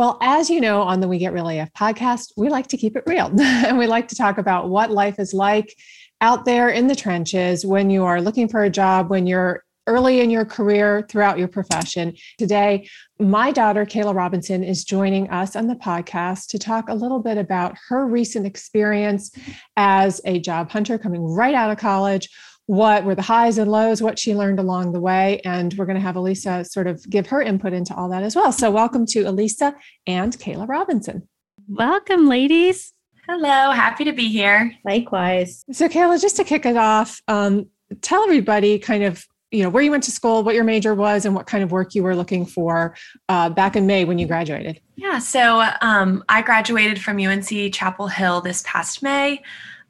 Well, as you know, on the We Get Real AF podcast, we like to keep it real. and we like to talk about what life is like out there in the trenches when you are looking for a job, when you're early in your career throughout your profession. Today, my daughter, Kayla Robinson, is joining us on the podcast to talk a little bit about her recent experience as a job hunter coming right out of college. What were the highs and lows, what she learned along the way. And we're going to have Elisa sort of give her input into all that as well. So, welcome to Elisa and Kayla Robinson. Welcome, ladies. Hello, happy to be here. Likewise. So, Kayla, just to kick it off, um, tell everybody kind of you know where you went to school, what your major was, and what kind of work you were looking for uh, back in May when you graduated. Yeah, so um, I graduated from UNC Chapel Hill this past May.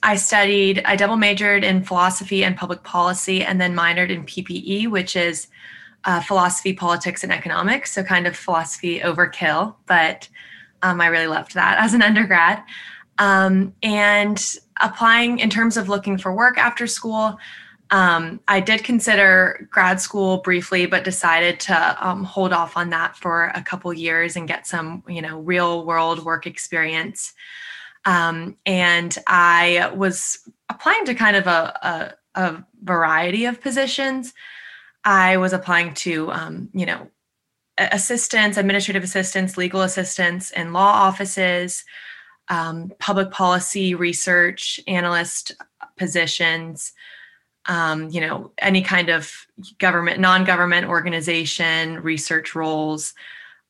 I studied, I double majored in philosophy and public policy, and then minored in PPE, which is uh, philosophy, politics, and economics. So, kind of philosophy overkill, but um, I really loved that as an undergrad. Um, and applying in terms of looking for work after school, um, I did consider grad school briefly, but decided to um, hold off on that for a couple years and get some, you know, real world work experience. Um, and I was applying to kind of a, a, a variety of positions. I was applying to, um, you know, assistants, administrative assistants, legal assistants in law offices, um, public policy research analyst positions um, you know, any kind of government, non-government organization, research roles,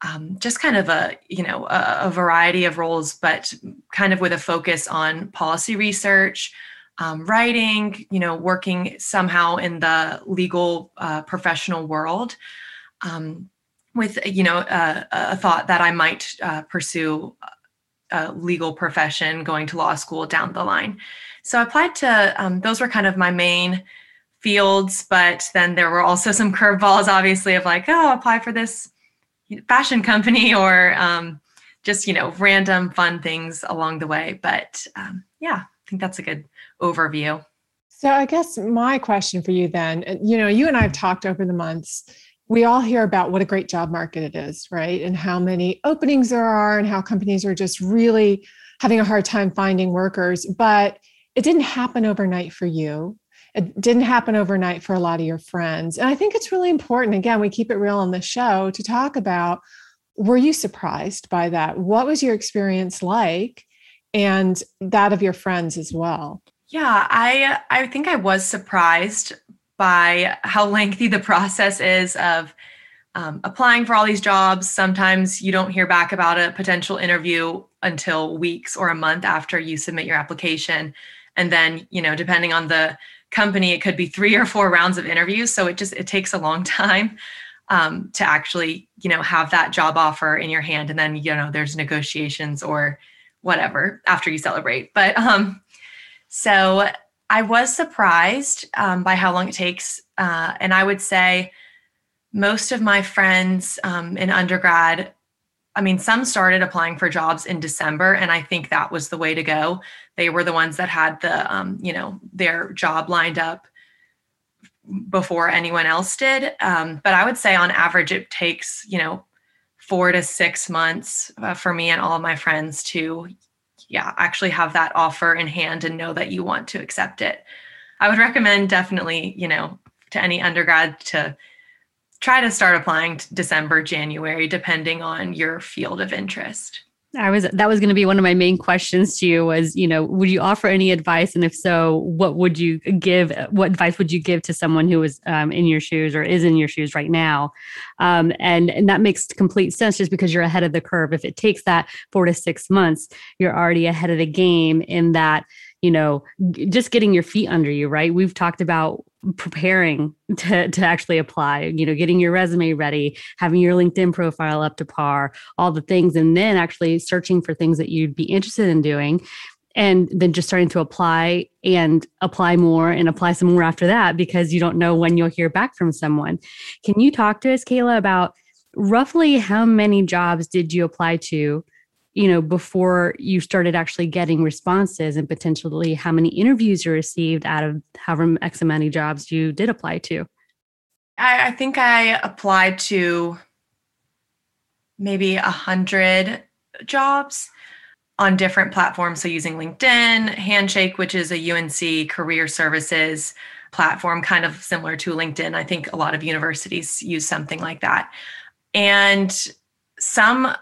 um, just kind of a, you know, a, a, variety of roles, but kind of with a focus on policy research, um, writing, you know, working somehow in the legal uh, professional world. Um, with you know uh, a thought that I might uh, pursue a legal profession, going to law school down the line. So I applied to um, those were kind of my main fields, but then there were also some curveballs, obviously, of like, oh, apply for this fashion company or um, just you know random fun things along the way. But um, yeah, I think that's a good overview. So I guess my question for you then, you know, you and I have talked over the months. We all hear about what a great job market it is, right? And how many openings there are and how companies are just really having a hard time finding workers. But it didn't happen overnight for you. It didn't happen overnight for a lot of your friends. And I think it's really important. Again, we keep it real on the show to talk about were you surprised by that? What was your experience like? And that of your friends as well. Yeah, I I think I was surprised by how lengthy the process is of um, applying for all these jobs. Sometimes you don't hear back about a potential interview until weeks or a month after you submit your application and then you know depending on the company it could be three or four rounds of interviews. So it just it takes a long time um, to actually you know have that job offer in your hand and then you know there's negotiations or whatever after you celebrate. But um so i was surprised um, by how long it takes. Uh, and i would say most of my friends um, in undergrad I mean, some started applying for jobs in December, and I think that was the way to go. They were the ones that had the, um, you know, their job lined up before anyone else did. Um, but I would say, on average, it takes, you know, four to six months uh, for me and all of my friends to, yeah, actually have that offer in hand and know that you want to accept it. I would recommend definitely, you know, to any undergrad to try to start applying December, January, depending on your field of interest. I was that was going to be one of my main questions to you was, you know, would you offer any advice and if so, what would you give what advice would you give to someone who is um, in your shoes or is in your shoes right now? Um, and and that makes complete sense just because you're ahead of the curve. If it takes that 4 to 6 months, you're already ahead of the game in that you know, just getting your feet under you, right? We've talked about preparing to, to actually apply, you know, getting your resume ready, having your LinkedIn profile up to par, all the things, and then actually searching for things that you'd be interested in doing. And then just starting to apply and apply more and apply some more after that because you don't know when you'll hear back from someone. Can you talk to us, Kayla, about roughly how many jobs did you apply to you know before you started actually getting responses and potentially how many interviews you received out of however x amount of jobs you did apply to? I, I think i applied to maybe a hundred jobs on different platforms. So using linkedin handshake which is a unc career services platform kind of similar to linkedin. I think a lot of universities use something like that. And some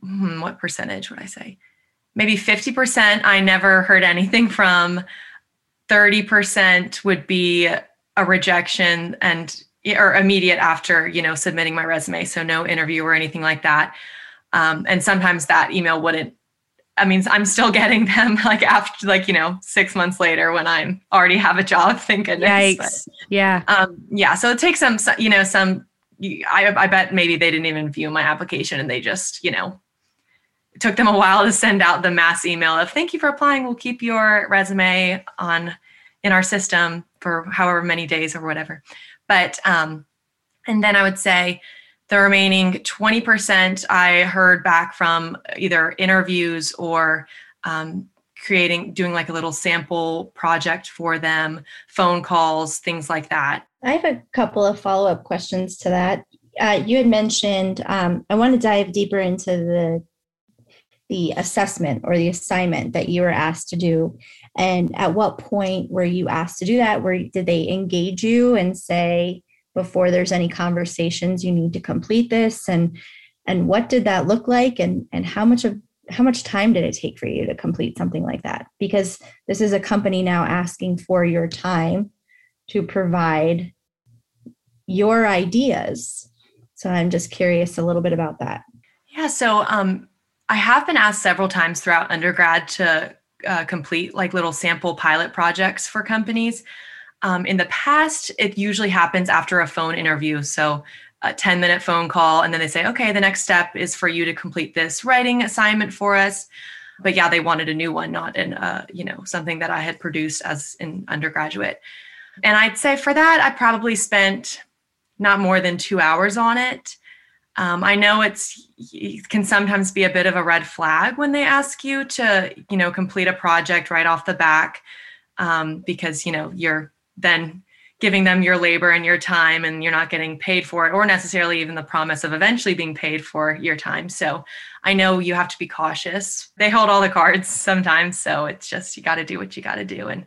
what percentage would I say? Maybe 50% I never heard anything from. 30% would be a rejection and or immediate after, you know, submitting my resume. So no interview or anything like that. Um, and sometimes that email wouldn't I mean, I'm still getting them like after, like you know, six months later when I'm already have a job. Thank goodness. Yikes! But, yeah. Um, yeah. So it takes some, you know, some. I, I bet maybe they didn't even view my application and they just, you know, it took them a while to send out the mass email of thank you for applying. We'll keep your resume on in our system for however many days or whatever. But um, and then I would say the remaining 20% I heard back from either interviews or um, creating doing like a little sample project for them phone calls things like that i have a couple of follow-up questions to that uh, you had mentioned um, i want to dive deeper into the the assessment or the assignment that you were asked to do? And at what point were you asked to do that? Where did they engage you and say before there's any conversations you need to complete this and and what did that look like? And and how much of how much time did it take for you to complete something like that? Because this is a company now asking for your time to provide your ideas. So i'm just curious a little bit about that. Yeah so um I have been asked several times throughout undergrad to uh, complete like little sample pilot projects for companies. Um, in the past, it usually happens after a phone interview. So a 10 minute phone call, and then they say, okay, the next step is for you to complete this writing assignment for us. But yeah, they wanted a new one, not in, uh, you know, something that I had produced as an undergraduate. And I'd say for that, I probably spent not more than two hours on it. Um, I know it's it can sometimes be a bit of a red flag when they ask you to, you know, complete a project right off the back, um, because you know you're then giving them your labor and your time, and you're not getting paid for it, or necessarily even the promise of eventually being paid for your time. So I know you have to be cautious. They hold all the cards sometimes, so it's just you got to do what you got to do and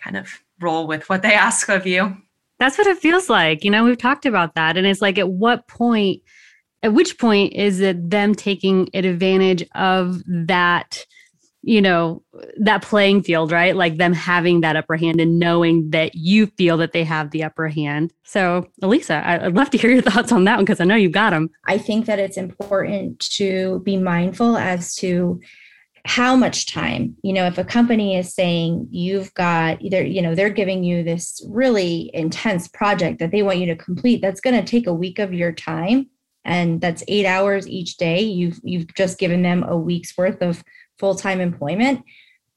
kind of roll with what they ask of you. That's what it feels like. You know, we've talked about that, and it's like at what point at which point is it them taking advantage of that you know that playing field right? Like them having that upper hand and knowing that you feel that they have the upper hand. So elisa i'd love to hear your thoughts on that one because i know you've got them i think that it's important to be mindful as to how much time you know if a company is saying you've got either you know they're giving you this really intense project that they want you to complete that's going to take a week of your time and that's eight hours each day. You've you've just given them a week's worth of full-time employment.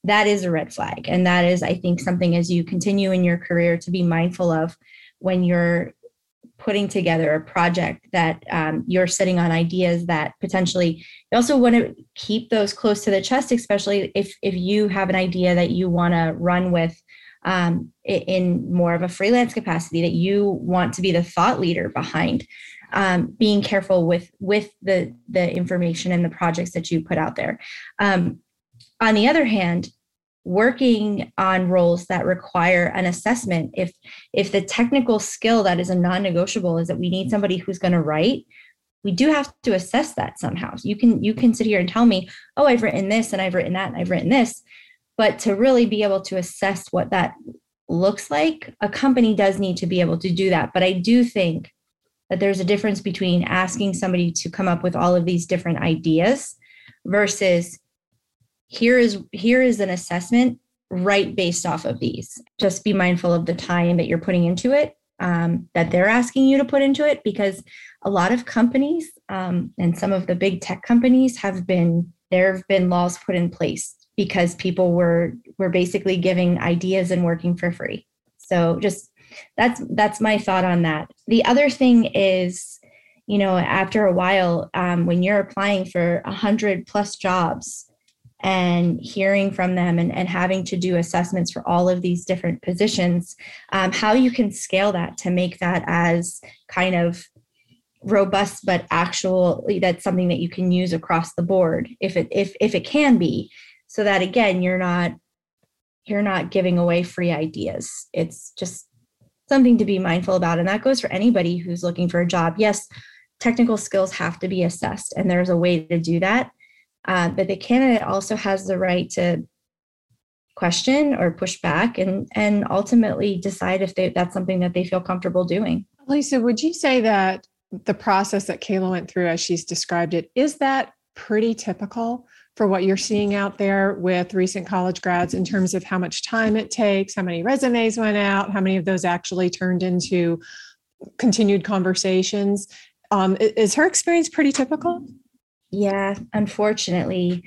That is a red flag. And that is i think something as you continue in your career to be mindful of when you're putting together a project that um, you're sitting on ideas that potentially you also want to keep those close to the chest especially if if you have an idea that you want to run with um, in more of a freelance capacity that you want to be the thought leader behind um, being careful with with the the information and the projects that you put out there. Um, on the other hand, working on roles that require an assessment if if the technical skill that is a non-negotiable is that we need somebody who's going to write we do have to assess that somehow. You can you can sit here and tell me oh i've written this and i've written that and i've written this but to really be able to assess what that looks like a company does need to be able to do that. But i do think that there's a difference between asking somebody to come up with all of these different ideas versus here is here is an assessment right based off of these. Just be mindful of the time that you're putting into it um, that they're asking you to put into it because a lot of companies um, and some of the big tech companies have been there have been laws put in place because people were were basically giving ideas and working for free. So just that's that's my thought on that. The other thing is you know after a while um, when you're applying for a hundred plus jobs and hearing from them and, and having to do assessments for all of these different positions, um, how you can scale that to make that as kind of robust but actual that's something that you can use across the board if it if if it can be. So that again you're not you're not giving away free ideas. It's just something to be mindful about. And that goes for anybody who's looking for a job. Yes technical skills have to be assessed and there's a way to do that. Uh, but the candidate also has the right to question or push back and and ultimately decide if they, that's something that they feel comfortable doing. Lisa, would you say that the process that Kayla went through as she's described it is that pretty typical for what you're seeing out there with recent college grads in terms of how much time it takes, how many resumes went out, how many of those actually turned into continued conversations? Um, is her experience pretty typical? Yeah, unfortunately.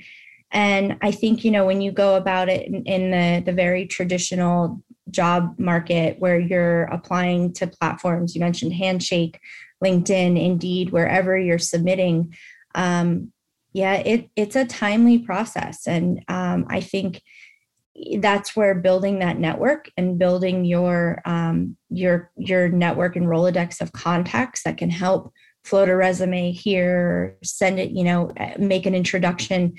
And I think, you know, when you go about it in, the, the very traditional job market where you're applying to platforms, you mentioned Handshake, LinkedIn, Indeed, wherever you're submitting, um, yeah, it, it's a timely process. And um, I think that's where building that network and building your um, your your network and rolodex of contacts that can help float a resume here, send it, you know, make an introduction.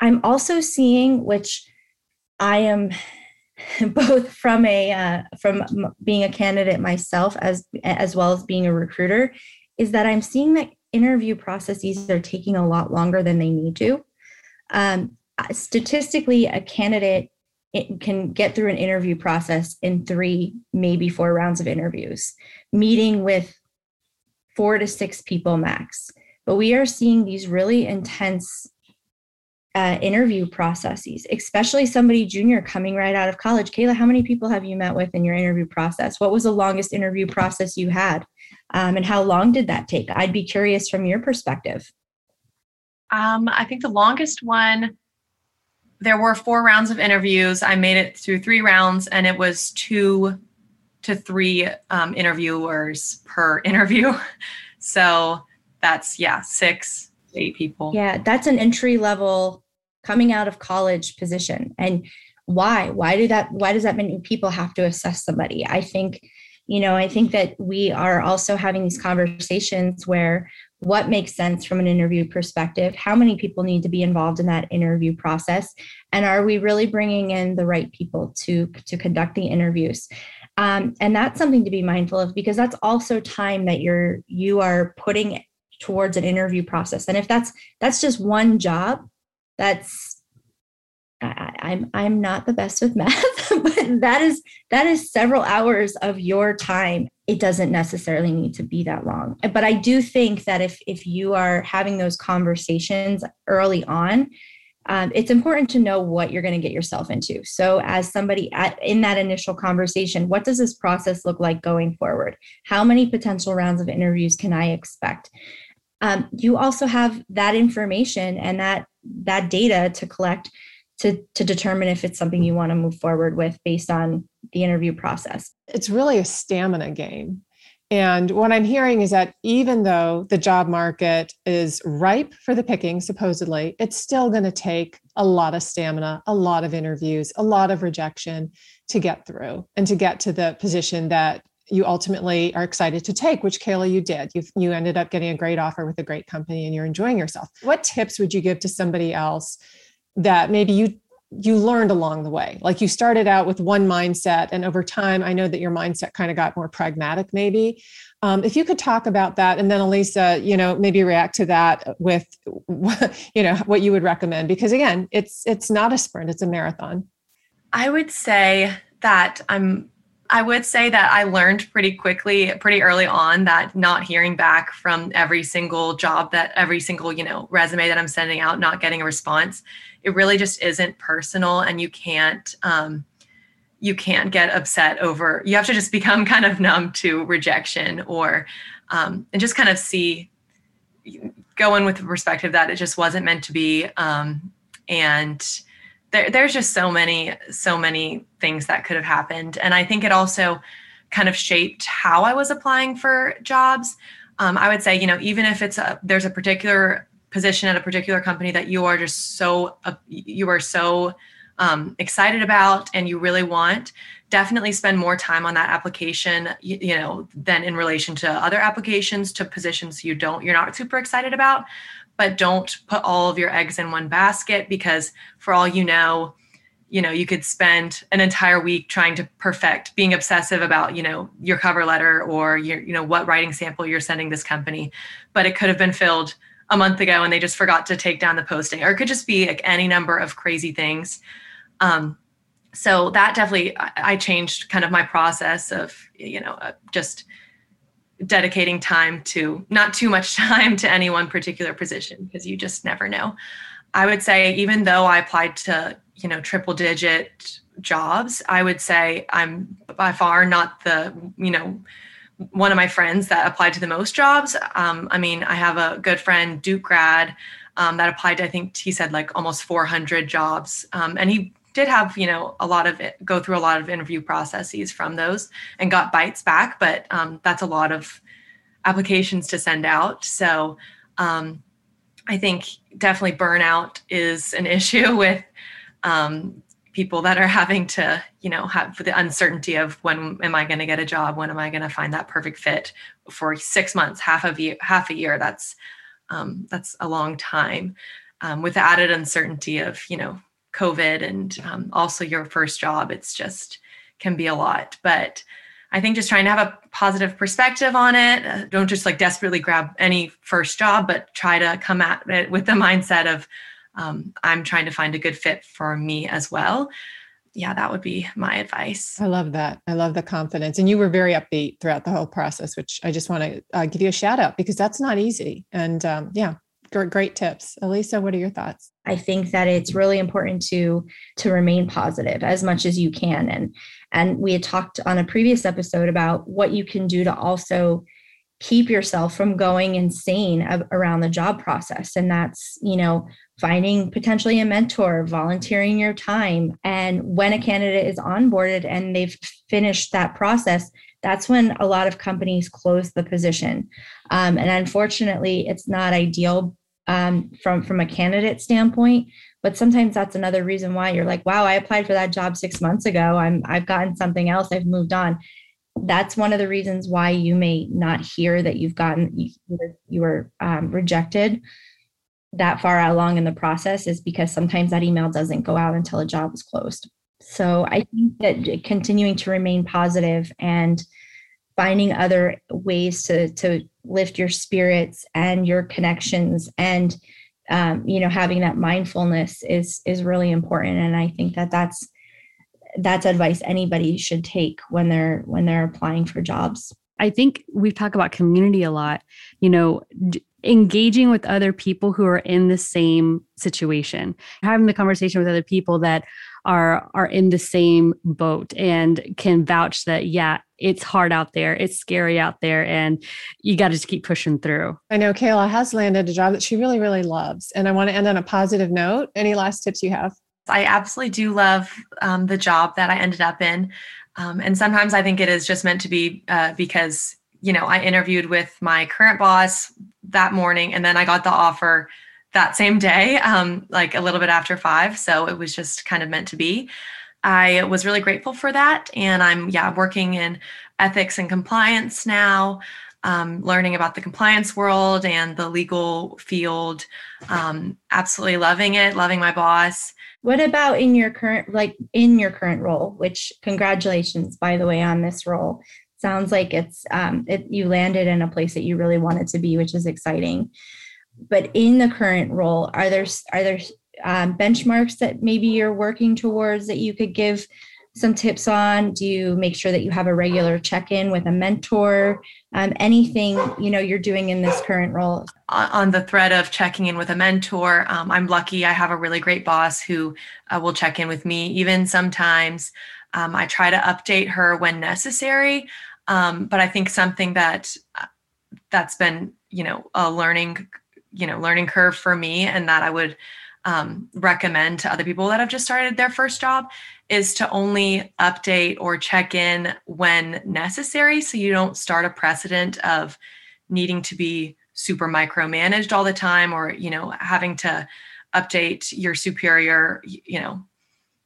I'm also seeing, which I am both from a uh, from being a candidate myself as as well as being a recruiter, is that I'm seeing that interview processes are taking a lot longer than they need to. Um, statistically, a candidate can get through an interview process in three, maybe four rounds of interviews, meeting with four to six people max. But we are seeing these really intense uh, interview processes, especially somebody junior coming right out of college. Kayla, how many people have you met with in your interview process? What was the longest interview process you had? Um, and how long did that take? I'd be curious from your perspective. Um, I think the longest one, there were four rounds of interviews. I made it through three rounds, and it was two to three um, interviewers per interview. So that's, yeah, six, eight people. Yeah, that's an entry level coming out of college position. And why? Why do that? Why does that many people have to assess somebody? I think, you know, I think that we are also having these conversations where what makes sense from an interview perspective how many people need to be involved in that interview process and are we really bringing in the right people to to conduct the interviews? Um, and that's something to be mindful of because that's also time that you're you are putting towards an interview process. And if that's that's just one job that's I, I'm I'm not the best with math, but that is that is several hours of your time. It doesn't necessarily need to be that long. But I do think that if if you are having those conversations early on, um, it's important to know what you're going to get yourself into. So, as somebody at, in that initial conversation, what does this process look like going forward? How many potential rounds of interviews can I expect? Um, you also have that information and that that data to collect to to determine if it's something you want to move forward with based on the interview process. It's really a stamina game and what I'm hearing is that even though the job market is ripe for the picking, supposedly, it's still going to take a lot of stamina, a lot of interviews, a lot of rejection to get through and to get to the position that you ultimately are excited to take, which Kayla, you did. You, you ended up getting a great offer with a great company and you're enjoying yourself. What tips would you give to somebody else that maybe you you learned along the way. Like you started out with one mindset and over time i know that your mindset kind of got more pragmatic maybe. Um, if you could talk about that and then elisa you know maybe react to that with you know what you would recommend because again it's it's not a sprint it's a marathon. I would say that i'm I would say that I learned pretty quickly, pretty early on, that not hearing back from every single job that every single, you know, resume that I'm sending out, not getting a response, it really just isn't personal. And you can't, um, you can't get upset over, you have to just become kind of numb to rejection or, um, and just kind of see, go in with the perspective that it just wasn't meant to be. Um, and, there, there's just so many so many things that could have happened. And i think it also kind of shaped how i was applying for jobs. Um, i would say you know even if it's a there's a particular position at a particular company that you are just so uh, you are so um, excited about and you really want definitely spend more time on that application you, you know than in relation to other applications to positions you don't you're not super excited about but don't put all of your eggs in one basket because for all you know you know you could spend an entire week trying to perfect being obsessive about you know your cover letter or your you know what writing sample you're sending this company. But it could have been filled a month ago and they just forgot to take down the posting or it could just be like any number of crazy things. Um, so that definitely I, I changed kind of my process of you know just dedicating time to not too much time to any one particular position because you just never know. I would say even though I applied to, you know, triple digit jobs, I would say I'm by far not the, you know, one of my friends that applied to the most jobs. Um, I mean, I have a good friend, Duke grad, um, that applied to, I think he said like almost 400 jobs. Um, and he did have you know a lot of it go through a lot of interview processes from those and got bites back but um, that's a lot of applications to send out. So um, i think definitely burnout is an issue with um, people that are having to you know have the uncertainty of when am i going to get a job? When am i going to find that perfect fit? For six months half of year half a year that's um, that's a long time um, with the added uncertainty of you know COVID and um, also your first job. It's just can be a lot. But I think just trying to have a positive perspective on it. Uh, don't just like desperately grab any first job, but try to come at it with the mindset of um, I'm trying to find a good fit for me as well. Yeah, that would be my advice. I love that. I love the confidence. And you were very upbeat throughout the whole process, which I just want to uh, give you a shout out because that's not easy. And um, yeah, great, tips. Elisa, what are your thoughts? I think that it's really important to to remain positive as much as you can. And and we had talked on a previous episode about what you can do to also keep yourself from going insane around the job process and that's you know finding potentially a mentor volunteering your time and when a candidate is onboarded and they've finished that process that's when a lot of companies close the position um, and unfortunately it's not ideal um, from from a candidate standpoint. But sometimes that's another reason why you're like wow i applied for that job six months ago. I'm i've gotten something else. I've moved on. That's one of the reasons why you may not hear that you've gotten you, you were um, rejected that far along in the process is because sometimes that email doesn't go out until a job is closed. So i think that continuing to remain positive and finding other ways to to lift your spirits and your connections and um, you know having that mindfulness is is really important. And i think that that's that's advice anybody should take when they're when they're applying for jobs. I think we've talked about community a lot. You know d- engaging with other people who are in the same situation having the conversation with other people that are are in the same boat and can vouch that yeah it's hard out there it's scary out there and you got to just keep pushing through. I know kayla has landed a job that she really really loves and i want to end on a positive note. Any last tips you have? I absolutely do love um, the job that i ended up in um, and sometimes i think it is just meant to be uh, because you know i interviewed with my current boss that morning and then i got the offer that same day, um, like a little bit after five. So it was just kind of meant to be. I was really grateful for that. And I'm, yeah, working in ethics and compliance now. um, learning about the compliance world and the legal field. Um, absolutely loving it, loving my boss. What about in your current, like in your current role? Which congratulations, by the way, on this role. Sounds like it's um, it, you landed in a place that you really wanted to be, which is exciting. But in the current role, are there are there um, benchmarks that maybe you're working towards that you could give some tips on? Do you make sure that you have a regular check-in with a mentor? Um, anything you know you're doing in this current role? On the thread of checking in with a mentor, um, I'm lucky. I have a really great boss who uh, will check in with me. Even sometimes, um, I try to update her when necessary. Um, but I think something that uh, that's been you know a learning you know learning curve for me, and that I would um, recommend to other people that have just started their first job is to only update or check in when necessary so you don't start a precedent of needing to be super micromanaged all the time or you know having to update your superior you know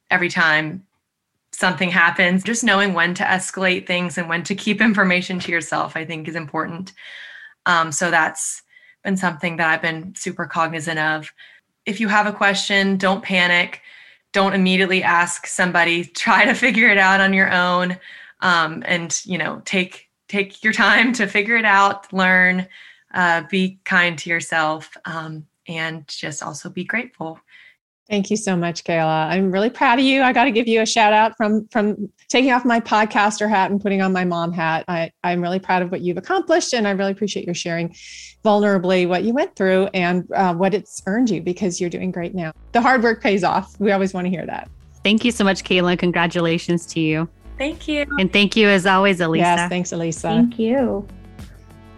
every time something happens just knowing when to escalate things and when to keep information to yourself i think is important. Um, so that's been something that i've been super cognizant of. If you have a question don't panic. Don't immediately ask somebody. Try to figure it out on your own um, and you know take take your time to figure it out learn uh, be kind to yourself um, and just also be grateful Thank you so much, Kayla. I'm really proud of you. I got to give you a shout out from from taking off my podcaster hat and putting on my mom hat. I, I'm really proud of what you've accomplished, and I really appreciate your sharing vulnerably what you went through and uh, what it's earned you because you're doing great now. The hard work pays off. We always want to hear that. Thank you so much, Kayla. Congratulations to you. Thank you. And thank you as always, Elisa. Yes, thanks, Elisa. Thank you.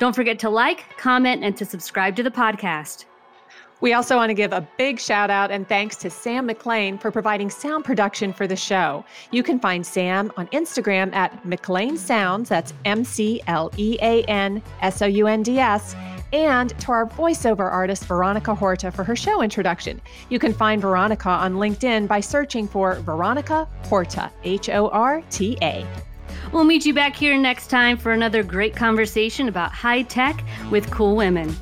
Don't forget to like, comment, and to subscribe to the podcast. We also want to give a big shout out and thanks to Sam McLean for providing sound production for the show. You can find Sam on Instagram at McLean Sounds, that's M C L E A N S O U N D S, and to our voiceover artist Veronica Horta for her show introduction. You can find Veronica on LinkedIn by searching for Veronica Horta, H O R T A. We'll meet you back here next time for another great conversation about high tech with cool women.